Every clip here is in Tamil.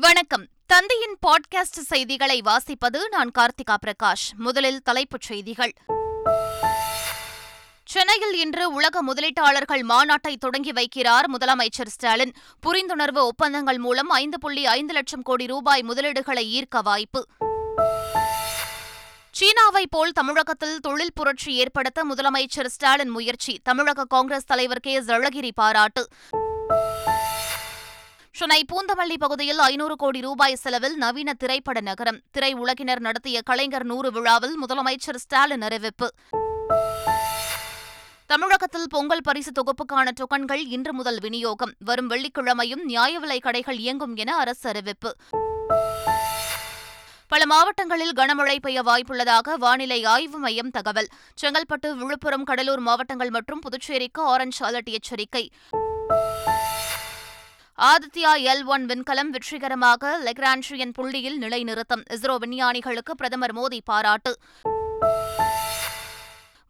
வணக்கம். தந்தையின் பாட்காஸ்ட் செய்திகளை வாசிப்பது நான் கார்த்திகா பிரகாஷ். முதலில் தலைப்புச் செய்திகள். சென்னையில் இன்று உலக முதலீட்டாளர்கள் மாநாட்டை தொடங்கி வைக்கிறார் முதலமைச்சர் ஸ்டாலின். புரிந்துணர்வு ஒப்பந்தங்கள் மூலம் ஐந்து புள்ளி ஐந்து லட்சம் கோடி ரூபாய் முதலீடுகளை ஈர்க்க வாய்ப்பு. சீனாவை போல் தமிழகத்தில் தொழில் புரட்சி ஏற்படுத்த முதலமைச்சர் ஸ்டாலின் முயற்சி. தமிழக காங்கிரஸ் தலைவர் கே. அழகிரி பாராட்டு. சென்னை பூந்தமல்லி பகுதியில் ஐநூறு கோடி ரூபாய் செலவில் நவீன திரைப்பட நகரம். திரை உலகினர் நடத்திய கலைஞர் நூறு விழாவில் முதலமைச்சர் ஸ்டாலின் அறிவிப்பு. தமிழகத்தில் பொங்கல் பரிசு தொகுப்புக்கான டொக்கன்கள் இன்று முதல் விநியோகம். வரும் வெள்ளிக்கிழமையும் நியாய விலை கடைகள் இயங்கும் என அரசு அறிவிப்பு. பல மாவட்டங்களில் கனமழை பெய்ய வாய்ப்புள்ளதாக வானிலை ஆய்வு மையம் தகவல். செங்கல்பட்டு விழுப்புரம் கடலூர் மாவட்டங்கள் மற்றும் புதுச்சேரிக்கு ஆரஞ்ச் அலர்ட் எச்சரிக்கை. ஆதித்யா எல் ஒன் விண்கலம் வெற்றிகரமாக லெக்ரான்ஷியன் புள்ளியில் நிலைநிறுத்தம். இஸ்ரோ விஞ்ஞானிகளுக்கு பிரதமர் மோடி பாராட்டு.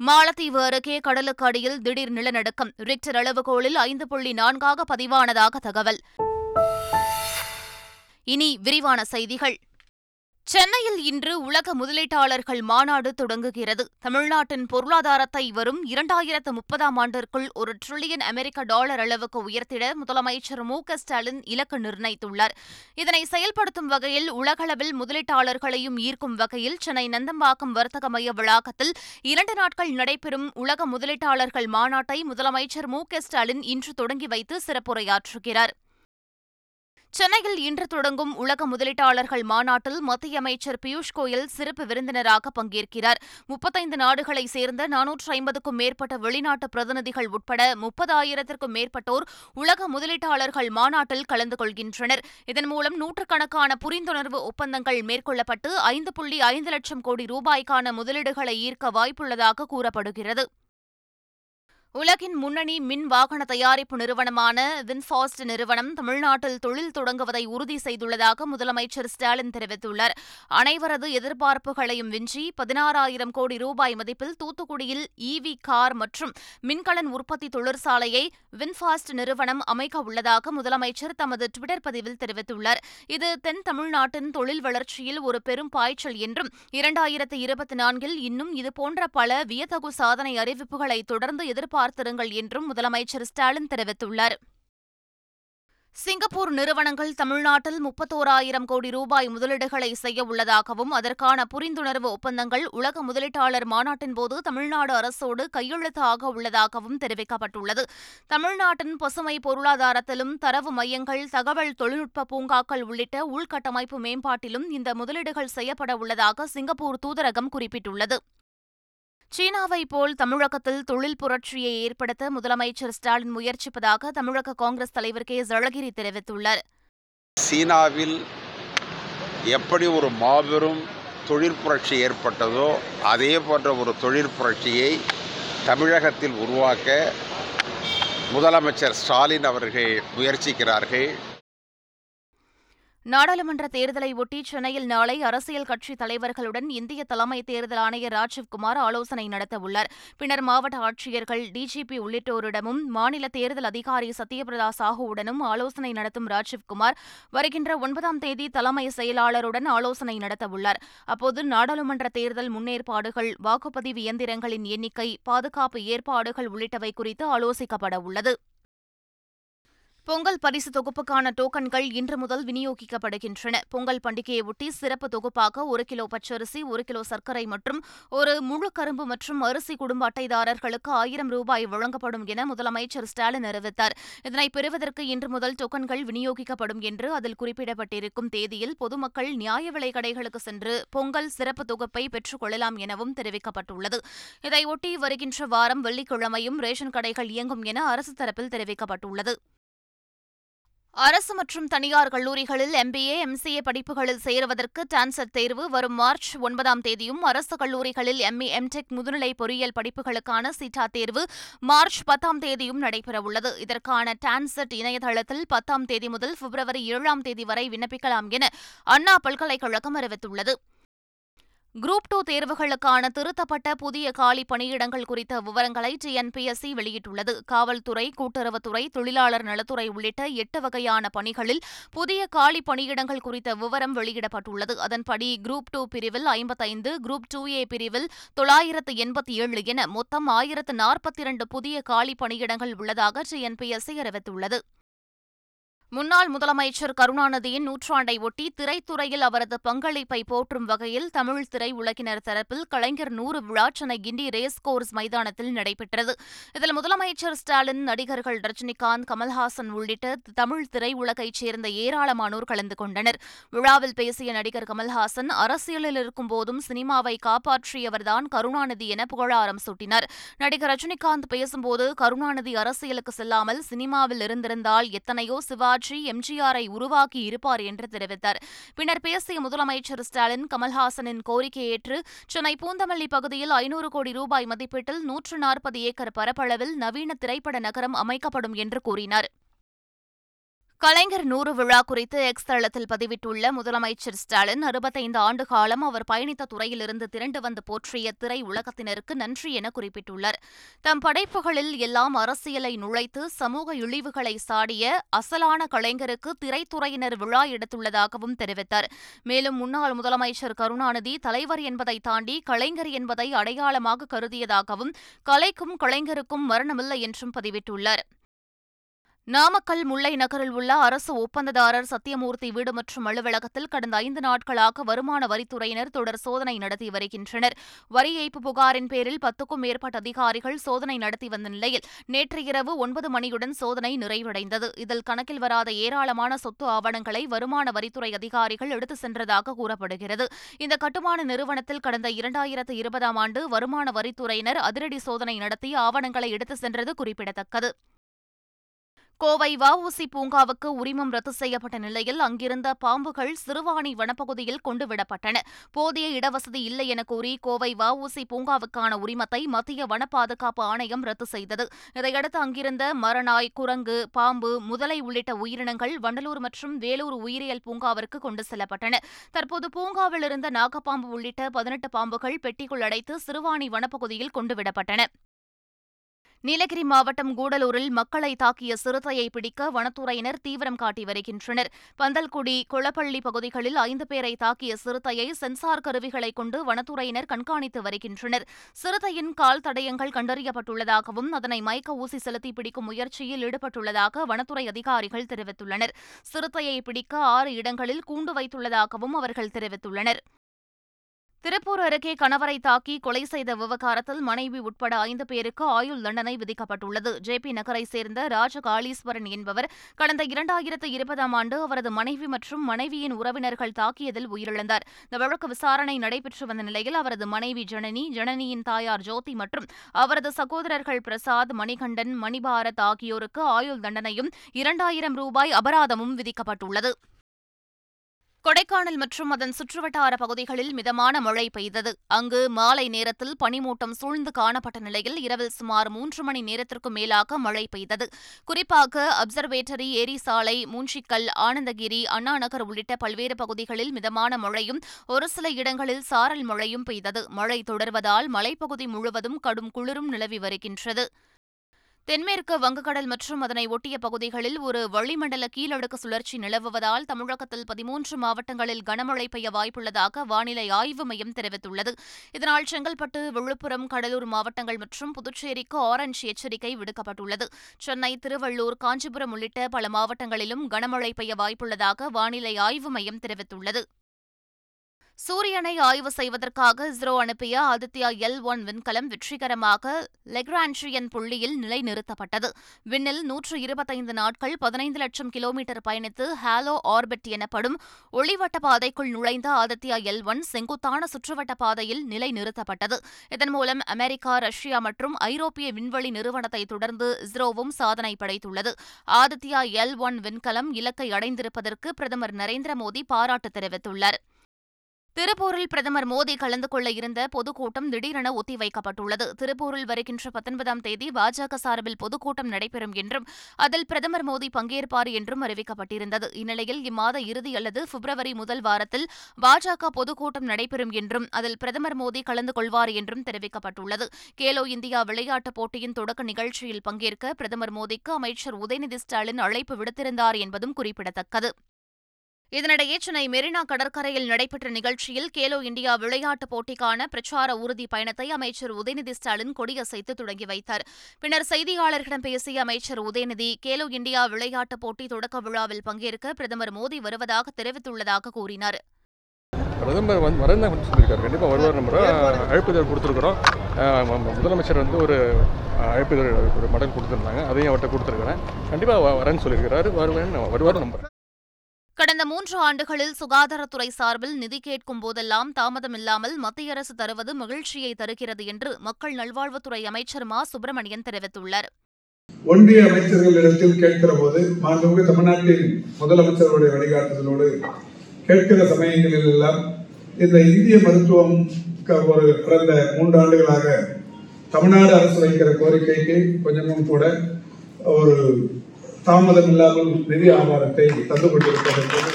மாலத்தீவு அருகே கடலுக்கு அடியில் திடீர் நிலநடுக்கம். ரிக்டர் அளவுகோலில் ஐந்து புள்ளி நான்காக பதிவானதாக தகவல். இனி விரிவான செய்திகள். சென்னையில் இன்று உலக முதலீட்டாளர்கள் மாநாடு தொடங்குகிறது. தமிழ்நாட்டின் பொருளாதாரத்தை வரும் இரண்டாயிரத்து முப்பதாம் ஆண்டிற்குள் ஒரு டிரில்லியன் அமெரிக்க டாலர் அளவுக்கு உயர்த்திட முதலமைச்சர் மு க ஸ்டாலின் இலக்கு நிர்ணயித்துள்ளார். இதனை செயல்படுத்தும் வகையில் உலகளவில் முதலீட்டாளர்களையும் ஈர்க்கும் வகையில் சென்னை நந்தம்பாக்கம் வர்த்தக மைய வளாகத்தில் இரண்டு நாட்கள் நடைபெறும் உலக முதலீட்டாளர்கள் மாநாட்டை முதலமைச்சர் மு க ஸ்டாலின் இன்று தொடங்கி வைத்து சிறப்புரையாற்றுகிறார். சென்னையில் இன்று தொடங்கும் உலக முதலீட்டாளர்கள் மாநாட்டில் மத்திய அமைச்சர் பியூஷ் கோயல் சிறப்பு விருந்தினராக பங்கேற்கிறார். முப்பத்தைந்து நாடுகளைச் சேர்ந்த நானூற்று ஐம்பதுக்கும் மேற்பட்ட வெளிநாட்டு பிரதிநிதிகள் உட்பட முப்பதாயிரத்திற்கும் மேற்பட்டோர் உலக முதலீட்டாளர்கள் மாநாட்டில் கலந்து கொள்கின்றனர். இதன் மூலம் நூற்றுக்கணக்கான புரிந்துணர்வு ஒப்பந்தங்கள் மேற்கொள்ளப்பட்டு ஐந்து புள்ளி ஐந்து லட்சம் கோடி ரூபாய்க்கான முதலீடுகளை ஈர்க்க வாய்ப்புள்ளதாக கூறப்படுகிறது. உலகின் முன்னணி மின் வாகன தயாரிப்பு நிறுவனமான வின்ஃபாஸ்ட் நிறுவனம் தமிழ்நாட்டில் தொழில் தொடங்குவதை உறுதி செய்துள்ளதாக முதலமைச்சர் ஸ்டாலின் தெரிவித்துள்ளார். அனைவரது எதிர்பார்ப்புகளையும் விஞ்சி பதினாறாயிரம் கோடி ரூபாய் மதிப்பில் தூத்துக்குடியில் இவி கார் மற்றும் மின்கலன் உற்பத்தி தொழிற்சாலையை வின்ஃபாஸ்ட் நிறுவனம் அமைக்க உள்ளதாக முதலமைச்சர் தமது டுவிட்டர் பதிவில் தெரிவித்துள்ளார். இது தென் தமிழ்நாட்டின் தொழில் வளர்ச்சியில் ஒரு பெரும் பாய்ச்சல் என்றும் இரண்டாயிரத்து இருபத்தி நான்கில் இன்னும் இதுபோன்ற பல வியத்தகு சாதனை அறிவிப்புகளை தொடர்ந்து எதிர்ப்பு பார்த்திருங்கள் என்றும் முதலமைச்சர் ஸ்டாலின் தெரிவித்துள்ளார். சிங்கப்பூர் நிறுவனங்கள் தமிழ்நாட்டில் முப்பத்தோராயிரம் கோடி ரூபாய் முதலீடுகளை செய்ய உள்ளதாகவும் அதற்கான புரிந்துணர்வு ஒப்பந்தங்கள் உலக முதலீட்டாளர் மாநாட்டின்போது தமிழ்நாடு அரசோடு கையெழுத்தாக உள்ளதாகவும் தெரிவிக்கப்பட்டுள்ளது. தமிழ்நாட்டின் பசுமை பொருளாதாரத்திலும் தரவு மையங்கள் தகவல் தொழில்நுட்ப பூங்காக்கள் உள்ளிட்ட உள்கட்டமைப்பு மேம்பாட்டிலும் இந்த முதலீடுகள் செய்யப்பட உள்ளதாக சிங்கப்பூர் தூதரகம் குறிப்பிட்டுள்ளது. சீனாவை போல் தமிழகத்தில் தொழில் புரட்சியை ஏற்படுத்த முதலமைச்சர் ஸ்டாலின் முயற்சிப்பதாக தமிழக காங்கிரஸ் தலைவர் கே. அழகிரி தெரிவித்துள்ளார். சீனாவில் எப்படி ஒரு மாபெரும் தொழில் புரட்சி ஏற்பட்டதோ அதே போன்ற ஒரு தொழில் புரட்சியை தமிழகத்தில் உருவாக்க முதலமைச்சர் ஸ்டாலின் அவர்கள் முயற்சிக்கிறார்கள். நாடாளுமன்ற தேர்தலை ஒட்டி சென்னையில் நாளை அரசியல் கட்சித் தலைவர்களுடன் இந்திய தலைமை தேர்தல் ஆணையர் ராஜீவ்குமார் ஆலோசனை நடத்தவுள்ளார். பின்னர் மாவட்ட ஆட்சியர்கள் டிஜிபி உள்ளிட்டோரிடமும் மாநில தேர்தல் அதிகாரி சத்யபிரதா சாஹுவுடனும் ஆலோசனை நடத்தும் ராஜீவ்குமார் வருகின்ற ஒன்பதாம் தேதி தலைமை செயலாளருடன் ஆலோசனை நடத்தவுள்ளார். அப்போது நாடாளுமன்ற தேர்தல் முன்னேற்பாடுகள் வாக்குப்பதிவு இயந்திரங்களின் எண்ணிக்கை பாதுகாப்பு ஏற்பாடுகள் உள்ளிட்டவை குறித்து ஆலோசிக்கப்பட உள்ளது பொங்கல் பரிசு தொகுப்புக்கான டோக்கன்கள் இன்று முதல் விநியோகிக்கப்படுகின்றன. பொங்கல் பண்டிகையையொட்டி சிறப்பு தொகுப்பாக ஒரு கிலோ பச்சரிசி ஒரு கிலோ சர்க்கரை மற்றும் ஒரு முழு கரும்பு மற்றும் அரிசி குடும்ப அட்டைதாரர்களுக்கு ஆயிரம் ரூபாய் வழங்கப்படும் என முதலமைச்சர் ஸ்டாலின் அறிவித்தார். இதனை பெறுவதற்கு இன்று முதல் டோக்கன்கள் விநியோகிக்கப்படும் என்று அதில் குறிப்பிடப்பட்டிருக்கும் தேதியில் பொதுமக்கள் நியாய விலை கடைகளுக்கு சென்று பொங்கல் சிறப்பு தொகுப்பை பெற்றுக் கொள்ளலாம் எனவும் தெரிவிக்கப்பட்டுள்ளது. இதையொட்டி வருகின்ற வாரம் வெள்ளிக்கிழமையும் ரேஷன் கடைகள் இயங்கும் என அரசு தரப்பில் தெரிவிக்கப்பட்டுள்ளது. அரசு மற்றும் தனியார் கல்லூரிகளில் எம்பிஏ எம்சிஏ படிப்புகளில் சேருவதற்கு டான்செட் தேர்வு வரும் மார்ச் ஒன்பதாம் தேதியும் அரசு கல்லூரிகளில் எம்ஏ எம்டெக் முதுநிலை பொறியியல் படிப்புகளுக்கான சீட்டா தேர்வு மார்ச் பத்தாம் தேதியும் நடைபெறவுள்ளது. இதற்கான டான்செட் இணையதளத்தில் பத்தாம் தேதி முதல் பிப்ரவரி ஏழாம் தேதி வரை விண்ணப்பிக்கலாம் என அண்ணா பல்கலைக்கழகம் அறிவித்துள்ளது. குரூப் டூ தேர்வுகளுக்கான திருத்தப்பட்ட புதிய காலி பணியிடங்கள் குறித்த விவரங்களை டிஎன்பிஎஸ்சி வெளியிட்டுள்ளது. காவல்துறை கூட்டுறவுத்துறை தொழிலாளர் நலத்துறை உள்ளிட்ட எட்டு வகையான பணிகளில் புதிய காலி பணியிடங்கள் குறித்த விவரம் வெளியிடப்பட்டுள்ளது. அதன்படி குரூப் டூ பிரிவில் ஐம்பத்தைந்து குரூப் டூ ஏ பிரிவில் தொள்ளாயிரத்து எண்பத்தி ஏழு என மொத்தம் ஆயிரத்து நாற்பத்தி இரண்டு புதிய காலி பணியிடங்கள் உள்ளதாக டிஎன்பிஎஸ்சி அறிவித்துள்ளது. முன்னாள் முதலமைச்சர் கருணாநிதியின் நூற்றாண்டை ஒட்டி திரைத்துறையில் அவரது பங்களிப்பை போற்றும் வகையில் தமிழ் திரை உலகினர் தரப்பில் கலைஞர் நூறு விழா சென்னை கிண்டி ரேஸ் கோர்ஸ் மைதானத்தில் நடைபெற்றது. இதில் முதலமைச்சர் ஸ்டாலின் நடிகர்கள் ரஜினிகாந்த் கமல்ஹாசன் உள்ளிட்ட தமிழ் திரையுலகைச் சேர்ந்த ஏராளமானோர் கலந்து கொண்டனர். விழாவில் பேசிய நடிகர் கமல்ஹாசன் அரசியலில் இருக்கும்போதும் சினிமாவை காப்பாற்றியவர்தான் கருணாநிதி என புகழாரம் சூட்டினார். நடிகர் ரஜினிகாந்த் பேசும்போது கருணாநிதி அரசியலுக்கு செல்லாமல் சினிமாவில் இருந்திருந்தால் எத்தனையோ சிவா காப்பாற்றி எம்ஜிஆரை உருவாக்கி இருப்பார் என்று தெரிவித்தார். பின்னர் பேசிய முதலமைச்சர் ஸ்டாலின் கமல்ஹாசனின் கோரிக்கை ஏற்று சென்னை பூந்தமல்லி பகுதியில் ஐநூறு கோடி ரூபாய் மதிப்பீட்டில் நூற்று நாற்பது ஏக்கர் பரப்பளவில் நவீன திரைப்பட நகரம் அமைக்கப்படும் என்று கூறினார். கலைஞர் நூறு விழா குறித்து எக்ஸ் தளத்தில் பதிவிட்டுள்ள முதலமைச்சர் ஸ்டாலின் அறுபத்தைந்து ஆண்டு காலம் அவர் பயணித்த துறையிலிருந்து திரண்டு வந்து போற்றிய திரை உலகத்தினருக்கு நன்றி என குறிப்பிட்டுள்ளார். தம் படைப்புகளில் எல்லாம் அரசியலை நுழைத்து சமூக இழிவுகளை சாடிய அசலான கலைஞருக்கு திரைத்துறையினர் விழா எடுத்துள்ளதாகவும் தெரிவித்தார். மேலும் முன்னாள் முதலமைச்சர் கருணாநிதி தலைவர் என்பதை தாண்டி கலைஞர் என்பதை அடையாளமாக கருதியதாகவும் கலைக்கும் கலைஞருக்கும் மரணமில்லை என்றும் பதிவிட்டுள்ளார். நாமக்கல் முல்லை நகரில் உள்ள அரசு ஒப்பந்ததாரர் சத்தியமூர்த்தி வீடு மற்றும் அலுவலகத்தில் கடந்த ஐந்து நாட்களாக வருமான வரித்துறையினர் தொடர் சோதனை நடத்தி வருகின்றனர். வரி ஏய்ப்பு புகாரின் பேரில் பத்துக்கும் மேற்பட்ட அதிகாரிகள் சோதனை நடத்தி வந்த நிலையில் நேற்று இரவு ஒன்பது மணியுடன் சோதனை நிறைவடைந்தது. இதில் கணக்கில் வராத ஏராளமான சொத்து ஆவணங்களை வருமான வரித்துறை அதிகாரிகள் எடுத்து சென்றதாக கூறப்படுகிறது. இந்த கட்டுமான நிறுவனத்தில் கடந்த இரண்டாயிரத்து இருபதாம் ஆண்டு வருமான வரித்துறையினர் அதிரடி சோதனை நடத்தி ஆவணங்களை எடுத்து சென்றது குறிப்பிடத்தக்கது. கோவை வஉசி பூங்காவுக்கு உரிமம் ரத்து செய்யப்பட்ட நிலையில் அங்கிருந்த பாம்புகள் சிறுவாணி வனப்பகுதியில் கொண்டுவிடப்பட்டன. போதிய இடவசதி இல்லை என கூறி கோவை வஉசி பூங்காவுக்கான உரிமத்தை மத்திய வன பாதுகாப்பு ஆணையம் ரத்து செய்தது. இதையடுத்து அங்கிருந்த மரநாய் குரங்கு பாம்பு முதலை உள்ளிட்ட உயிரினங்கள் வண்டலூர் மற்றும் வேலூர் உயிரியல் பூங்காவிற்கு கொண்டு செல்லப்பட்டன. தற்போது பூங்காவில் இருந்த நாகப்பாம்பு உள்ளிட்ட பதினெட்டு பாம்புகள் பெட்டிக்குள் அடைத்து சிறுவாணி வனப்பகுதியில் கொண்டுவிடப்பட்டன. நீலகிரி மாவட்டம் கூடலூரில் மக்களை தாக்கிய சிறுத்தையை பிடிக்க வனத்துறையினர் தீவிரம் காட்டி வருகின்றனர். பந்தல்குடி குளப்பள்ளி பகுதிகளில் ஐந்து பேரை தாக்கிய சிறுத்தையை சென்சார் கருவிகளை கொண்டு வனத்துறையினர் கண்காணித்து வருகின்றனர். சிறுத்தையின் கால் தடயங்கள் கண்டறியப்பட்டுள்ளதாகவும் அதனை மயக்க ஊசி செலுத்தி பிடிக்கும் முயற்சியில் ஈடுபட்டுள்ளதாக வனத்துறை அதிகாரிகள் தெரிவித்துள்ளனர். சிறுத்தையை பிடிக்க ஆறு இடங்களில் கூண்டு வைத்துள்ளதாகவும் அவர்கள் தெரிவித்துள்ளனர். திருப்பூர் அருகே கணவரை தாக்கி கொலை செய்த விவகாரத்தில் மனைவி உட்பட ஐந்து பேருக்கு ஆயுள் தண்டனை விதிக்கப்பட்டுள்ளது. ஜே பி நகரை சேர்ந்த ராஜகாளீஸ்வரன் என்பவர் கடந்த இரண்டாயிரத்து இருபதாம் ஆண்டு அவரது மனைவி மற்றும் மனைவியின் உறவினர்கள் தாக்கியதில் உயிரிழந்தார். இந்த வழக்கு விசாரணை நடைபெற்று வந்த நிலையில் அவரது மனைவி ஜனனி ஜனனியின் தாயார் ஜோதி மற்றும் அவரது சகோதரர்கள் பிரசாத் மணிகண்டன் மணிபாரத் ஆகியோருக்கு ஆயுள் தண்டனையும் இரண்டாயிரம் ரூபாய் அபராதமும் விதிக்கப்பட்டுள்ளது. கொடைக்கானல் மற்றும் அதன் சுற்றுவட்டார பகுதிகளில் மிதமான மழை பெய்தது. அங்கு மாலை நேரத்தில் பனிமூட்டம் சூழ்ந்து காணப்பட்ட நிலையில் இரவில் சுமார் மூன்று மணி நேரத்திற்கும் மேலாக மழை பெய்தது. குறிப்பாக அப்சர்வேட்டரி ஏரி சாலை மூன்றிக்கல் ஆனந்தகிரி அண்ணாநகர் உள்ளிட்ட பல்வேறு பகுதிகளில் மிதமான மழையும் ஒரு சில இடங்களில் சாரல் மழையும் பெய்தது. மழை தொடர்வதால் மலைப்பகுதி முழுவதும் கடும் குளிரும் நிலவி வருகின்றது. தென்மேற்கு வங்கக்கடல் மற்றும் அதனை ஒட்டிய பகுதிகளில் ஒரு வளிமண்டல கீழடுக்கு சுழற்சி நிலவுவதால் தமிழகத்தில் பதிமூன்று மாவட்டங்களில் கனமழை பெய்ய வாய்ப்புள்ளதாக வானிலை ஆய்வு மையம் தெரிவித்துள்ளது. இதனால் செங்கல்பட்டு விழுப்புரம் கடலூர் மாவட்டங்கள் மற்றும் புதுச்சேரிக்கு ஆரஞ்ச் எச்சரிக்கை விடுக்கப்பட்டுள்ளது. சென்னை திருவள்ளூர் காஞ்சிபுரம் உள்ளிட்ட பல மாவட்டங்களிலும் கனமழை பெய்ய வாய்ப்புள்ளதாக வானிலை ஆய்வு மையம் தெரிவித்துள்ளது. சூரியனை ஆய்வு செய்வதற்காக இஸ்ரோ அனுப்பிய ஆதித்யா எல் ஒன் விண்கலம் வெற்றிகரமாக லெக்ரான்ஷியன் புள்ளியில் நிலைநிறுத்தப்பட்டது. விண்ணில் நூற்று இருபத்தைந்து நாட்கள் பதினைந்து லட்சம் கிலோமீட்டர் பயணித்து ஹாலோ ஆர்பிட் எனப்படும் ஒளிவட்ட பாதைக்குள் நுழைந்த ஆதித்யா எல் ஒன் செங்குத்தான சுற்றுவட்ட பாதையில் நிலைநிறுத்தப்பட்டது. இதன் மூலம் அமெரிக்கா ரஷ்யா மற்றும் ஐரோப்பிய விண்வெளி நிறுவனத்தை தொடர்ந்து இஸ்ரோவும் சாதனை படைத்துள்ளது. ஆதித்யா எல் ஒன் விண்கலம் இலக்கை அடைந்திருப்பதற்கு பிரதமர் நரேந்திர மோடி பாராட்டு தெரிவித்துள்ளார். திருப்பூரில் பிரதமர் மோடி கலந்து கொள்ள இருந்த பொதுக்கூட்டம் திடீரென ஒத்திவைக்கப்பட்டுள்ளது. திருப்பூரில் வருகின்ற பத்தொன்பதாம் தேதி பாஜக சார்பில் பொதுக்கூட்டம் நடைபெறும் என்றும் அதில் பிரதமர் மோடி பங்கேற்பார் என்றும் அறிவிக்கப்பட்டிருந்தது. இந்நிலையில் இம்மாத இறுதி அல்லது பிப்ரவரி முதல் வாரத்தில் பாஜக பொதுக்கூட்டம் நடைபெறும் என்றும் அதில் பிரதமர் மோடி கலந்து கொள்வார் என்றும் தெரிவிக்கப்பட்டுள்ளது. கேலோ இந்தியா விளையாட்டுப் போட்டியின் தொடக்க நிகழ்ச்சியில் பங்கேற்க பிரதமர் மோடிக்கு அமைச்சர் உதயநிதி ஸ்டாலின் அழைப்பு விடுத்திருந்தார் என்பதும் குறிப்பிடத்தக்கது. இதனிடையே சென்னை மெரினா கடற்கரையில் நடைபெற்ற நிகழ்ச்சியில் கேலோ இந்தியா விளையாட்டுப் போட்டிக்கான பிரச்சார ஊர்தி பயணத்தை அமைச்சர் உதயநிதி ஸ்டாலின் கொடியசைத்து தொடங்கி வைத்தார். பின்னர் செய்தியாளர்களிடம் பேசிய அமைச்சர் உதயநிதி கேலோ இந்தியா விளையாட்டுப் போட்டி தொடக்க விழாவில் பங்கேற்க பிரதமர் மோடி வருவதாக தெரிவித்துள்ளதாக கூறினார். பிரதமர் வந்து வரேன் சொல்லியிருக்காரு. கண்டிப்பாக வருவார் நம்ம அழைப்புதல் கொடுத்துருக்குறோம். முதலமைச்சர் வந்து ஒரு அழைப்புதல் ஒரு மடல் கொடுத்துருந்தாங்க. அதையும் அவர்கிட்ட கொடுத்துருக்குறேன். கண்டிப்பாக வரேன்னு சொல்லியிருக்கிறாரு. வருவேன் வருவார் நம்புறேன் கடந்த மூன்று ஆண்டுகளில் சுகாதாரத்துறை சார்பில் நிதி கேட்கும் போதெல்லாம் தாமதமில்லாமல் மத்திய அரசு தருவது மகிழ்ச்சியை தருகிறது என்று மக்கள் நல்வாழ்வுத்துறை அமைச்சர் மா. சுப்பிரமணியன் தெரிவித்துள்ளார். ஒன்றிய அமைச்சர்களிடத்தில் கேட்கிற போது மாண்புமிகு தமிழ்நாட்டின் முதலமைச்சருடைய வழிகாட்டுதலோடு கேட்கிற சமயங்களில் எல்லாம் இந்த இந்திய மருத்துவம் ஒரு கடந்த மூன்றாண்டுகளாக தமிழ்நாடு அரசு வைக்கிற கோரிக்கைக்கு கொஞ்சமும் கூட ஒரு தாமதம் இல்லாமல் நிதி ஆதாரத்தை தந்து கொண்டிருப்பது என்பது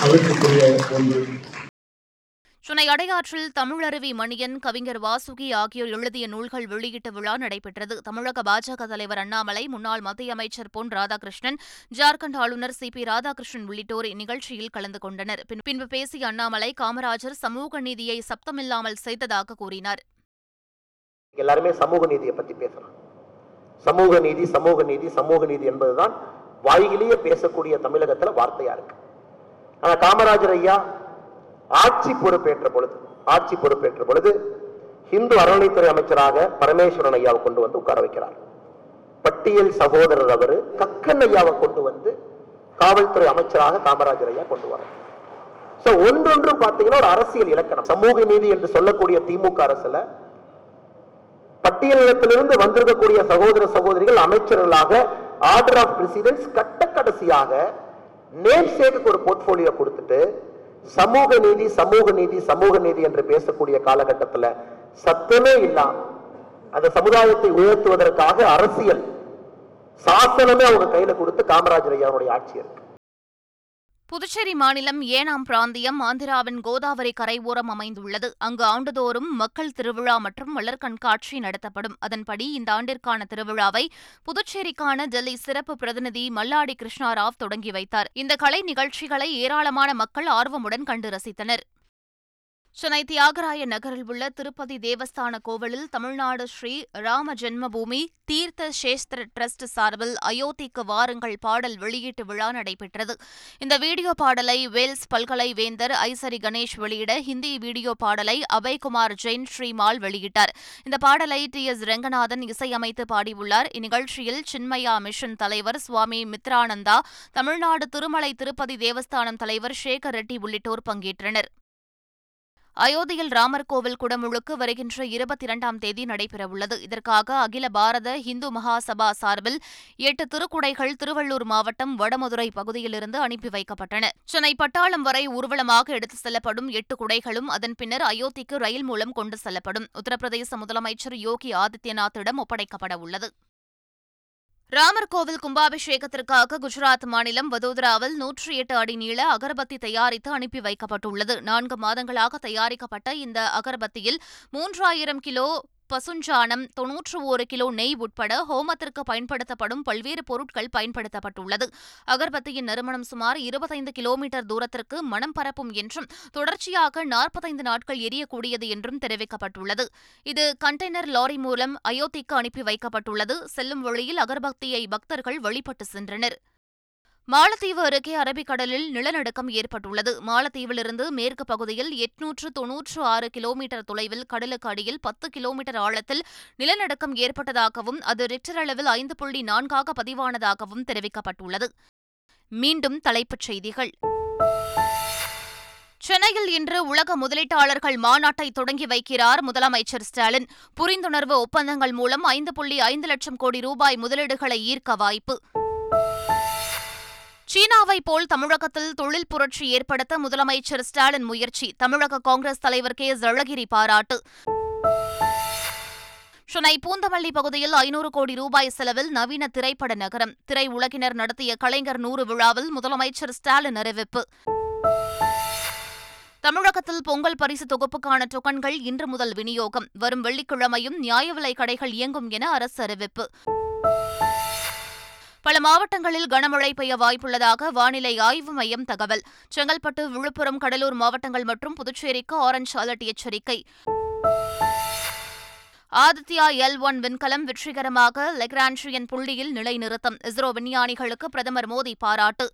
மகிழ்ச்சிக்குரிய ஒன்று. சென்னை அடையாற்றில் தமிழருவி மணியன் கவிஞர் வாசுகி ஆகியோர் எழுதிய நூல்கள் வெளியீட்டு விழா நடைபெற்றது. தமிழக பாஜக தலைவர் அண்ணாமலை முன்னாள் மத்திய அமைச்சர் பொன் ராதாகிருஷ்ணன் ஜார்க்கண்ட் ஆளுநர் சி பி ராதாகிருஷ்ணன் உள்ளிட்டோர் இந்நிகழ்ச்சியில் கலந்து கொண்டனர். பின்- பின்பு பேசிய அண்ணாமலை காமராஜர் சமூக நீதியை சப்தமில்லாமல் செய்ததாக கூறினார். எல்லாருமே சமூக நீதியை பத்தி பேசுறாங்க சமூக நீதி சமூக நீதி சமூக நீதி என்பதுதான் வாயிலேயே பேசக்கூடிய தமிழகத்துல வார்த்தையா இருக்கு. ஆனா காமராஜர் ஐயா ஆட்சி பொறுப்பேற்ற பொழுது ஆட்சி பொறுப்பேற்ற பொழுது இந்து அறநிலைத்துறை அமைச்சராக பரமேஸ்வரன் ஐயாவை கொண்டு வந்து உட்கார வைக்கிறார். பட்டியல் சகோதரர் அவரு கக்கன் ஐயாவை கொண்டு வந்து காவல்துறை அமைச்சராக காமராஜர் ஐயா கொண்டு வர சோ ஒன்றொன்றும் பார்த்தீங்கன்னா ஒரு அரசியல் இலக்கணம். சமூக நீதி என்று சொல்லக்கூடிய திமுக அரசுல பட்டியலிடத்திலிருந்து வந்திருக்கக்கூடிய சகோதர சகோதரிகள் அமைச்சர்களாக ஆர்டர் ஆஃப் பிரசிடென்ஸ் கட்ட கடைசியாக நேம் சேக்கு ஒரு போர்ட்போலியோ கொடுத்துட்டு சமூக நீதி சமூக நீதி சமூக நீதி என்று பேசக்கூடிய காலகட்டத்தில் சத்தமே இல்லாம அந்த சமுதாயத்தை உயர்த்துவதற்காக அரசியல் சாசனமே அவங்க கையில கொடுத்து காமராஜர் ஐயாவுடைய ஆட்சி இருக்கு. புதுச்சேரி மாநிலம் ஏனாம் பிராந்தியம் ஆந்திராவின் கோதாவரி கரையோரம் அமைந்துள்ளது. அங்கு ஆண்டுதோறும் மக்கள் திருவிழா மற்றும் மலர் கண்காட்சி நடத்தப்படும். அதன்படி இந்த ஆண்டிற்கான திருவிழாவை புதுச்சேரிக்கான டெல்லி சிறப்பு பிரதிநிதி மல்லாடி கிருஷ்ணாராவ் தொடங்கி வைத்தார். இந்த கலை நிகழ்ச்சிகளை ஏராளமான மக்கள் ஆர்வமுடன் கண்டு ரசித்தனர். சென்னை தியாகராய நகரில் உள்ள திருப்பதி தேவஸ்தான கோவிலில் தமிழ்நாடு ஸ்ரீ ராம ஜென்மபூமி தீர்த்த சேஸ்திர டிரஸ்ட் சார்பில் அயோத்திக்கு வாருங்கள் பாடல் வெளியீட்டு விழா நடைபெற்றது. இந்த வீடியோ பாடலை வேல்ஸ் பல்கலை வேந்தர் ஐசரி கணேஷ் வெளியிட ஹிந்தி வீடியோ பாடலை அபய்குமார் ஜெயின் ஸ்ரீமால் வெளியிட்டார். இந்த பாடலை டி எஸ் ரெங்கநாதன் இசையமைத்து பாடியுள்ளார். இந்நிகழ்ச்சியில் சின்மயா மிஷன் தலைவர் சுவாமி மித்ரானந்தா தமிழ்நாடு திருமலை திருப்பதி தேவஸ்தானம் தலைவர் சேகர் ரெட்டி உள்ளிட்டோர் பங்கேற்றனர். அயோத்தியில் ராமர் கோவில் குடமுழுக்கு வருகின்ற இருபத்தி இரண்டாம் தேதி நடைபெறவுள்ளது. இதற்காக அகில பாரத இந்து மகாசபா சார்பில் எட்டு திருக்குடைகள் திருவள்ளூர் மாவட்டம் வடமதுரை பகுதியிலிருந்து அனுப்பி வைக்கப்பட்டன. சென்னை பட்டாளம் வரை ஊர்வலமாக எடுத்துச் செல்லப்படும் எட்டு குடைகளும் அதன் பின்னர் அயோத்திக்கு ரயில் மூலம் கொண்டு செல்லப்படும். உத்தரப்பிரதேச முதலமைச்சர் யோகி ஆதித்யநாத்திடம் ஒப்படைக்கப்பட உள்ளது ராமர் கோவில் கும்பாபிஷேகத்திற்காக குஜராத் மாநிலம் வதோதராவில் நூற்றி எட்டு அடி நீள அகர்பத்தி தயாரித்து அனுப்பி வைக்கப்பட்டுள்ளது. நான்கு மாதங்களாக தயாரிக்கப்பட்ட இந்த அகர்பத்தியில் மூன்றாயிரம் கிலோ பசுஞ்சாணம் தொன்னூற்று ஒரு கிலோ நெய் உட்பட ஹோமத்திற்கு பயன்படுத்தப்படும் பல்வேறு பொருட்கள் பயன்படுத்தப்பட்டுள்ளது. அகர்பத்தியின் நறுமணம் சுமார் இருபத்தைந்து கிலோமீட்டர் தூரத்திற்கு மனம் பரப்பும் என்றும் தொடர்ச்சியாக நாற்பத்தைந்து நாட்கள் எரியக்கூடியது என்றும் தெரிவிக்கப்பட்டுள்ளது. இது கண்டெய்னர் லாரி மூலம் அயோத்திக்கு அனுப்பி வைக்கப்பட்டுள்ளது. செல்லும் வழியில் அகர்பக்தியை பக்தர்கள் வழிபட்டு சென்றனர். மாலத்தீவு அருகே அரபிக்கடலில் நிலநடுக்கம் ஏற்பட்டுள்ளது. மாலத்தீவிலிருந்து மேற்கு பகுதியில் எட்நூற்று தொன்னூற்று ஆறு கிலோமீட்டர் தொலைவில் கடலுக்கு அடியில் பத்து கிலோமீட்டர் ஆழத்தில் நிலநடுக்கம் ஏற்பட்டதாகவும் அது ரிக்டர் அளவில் ஐந்து புள்ளி நான்காக பதிவானதாகவும் தெரிவிக்கப்பட்டுள்ளது. மீண்டும் தலைப்புச் செய்திகள். சென்னையில் இன்று உலக முதலீட்டாளர்கள் மாநாட்டை தொடங்கி வைக்கிறார் முதலமைச்சர் ஸ்டாலின். புரிந்துணர்வு ஒப்பந்தங்கள் மூலம் ஐந்து புள்ளி ஐந்து லட்சம் கோடி ரூபாய் முதலீடுகளை ஈர்க்க வாய்ப்பு. சீனாவை போல் தமிழகத்தில் தொழில் புரட்சி ஏற்படுத்த முதலமைச்சர் ஸ்டாலின் முயற்சி. தமிழக காங்கிரஸ் தலைவர் கே. ஜழகிரி அழகிரி பாராட்டு. சென்னை பூந்தமல்லி பகுதியில் ஐநூறு கோடி ரூபாய் செலவில் நவீன திரைப்பட நகரம். திரை உலகினர் நடத்திய கலைஞர் நூறு விழாவில் முதலமைச்சர் ஸ்டாலின் அறிவிப்பு. தமிழகத்தில் பொங்கல் பரிசு தொகுப்புக்கான டொக்கன்கள் இன்று முதல் விநியோகம். வரும் வெள்ளிக்கிழமையும் நியாய விலை கடைகள் இயங்கும் என அரசு அறிவிப்பு. பல மாவட்டங்களில் கனமழை பெய்ய வாய்ப்புள்ளதாக வானிலை ஆய்வு மையம் தகவல். செங்கல்பட்டு விழுப்புரம் கடலூர் மாவட்டங்கள் மற்றும் புதுச்சேரிக்கு ஆரஞ்ச் அலர்ட் எச்சரிக்கை. ஆதித்யா எல் ஒன் விண்கலம் வெற்றிகரமாக லெக்ரான்ஷியன் புள்ளியில் நிலைநிறுத்தம். இஸ்ரோ விஞ்ஞானிகளுக்கு பிரதமர் மோடி பாராட்டு.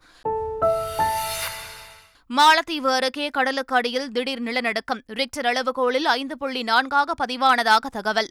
மாலத்தீவு அருகே கடலுக்கு அடியில் திடீர் நிலநடுக்கம். ரிக்டர் அளவுகோலில் ஐந்து புள்ளி நான்காக பதிவானதாக தகவல்.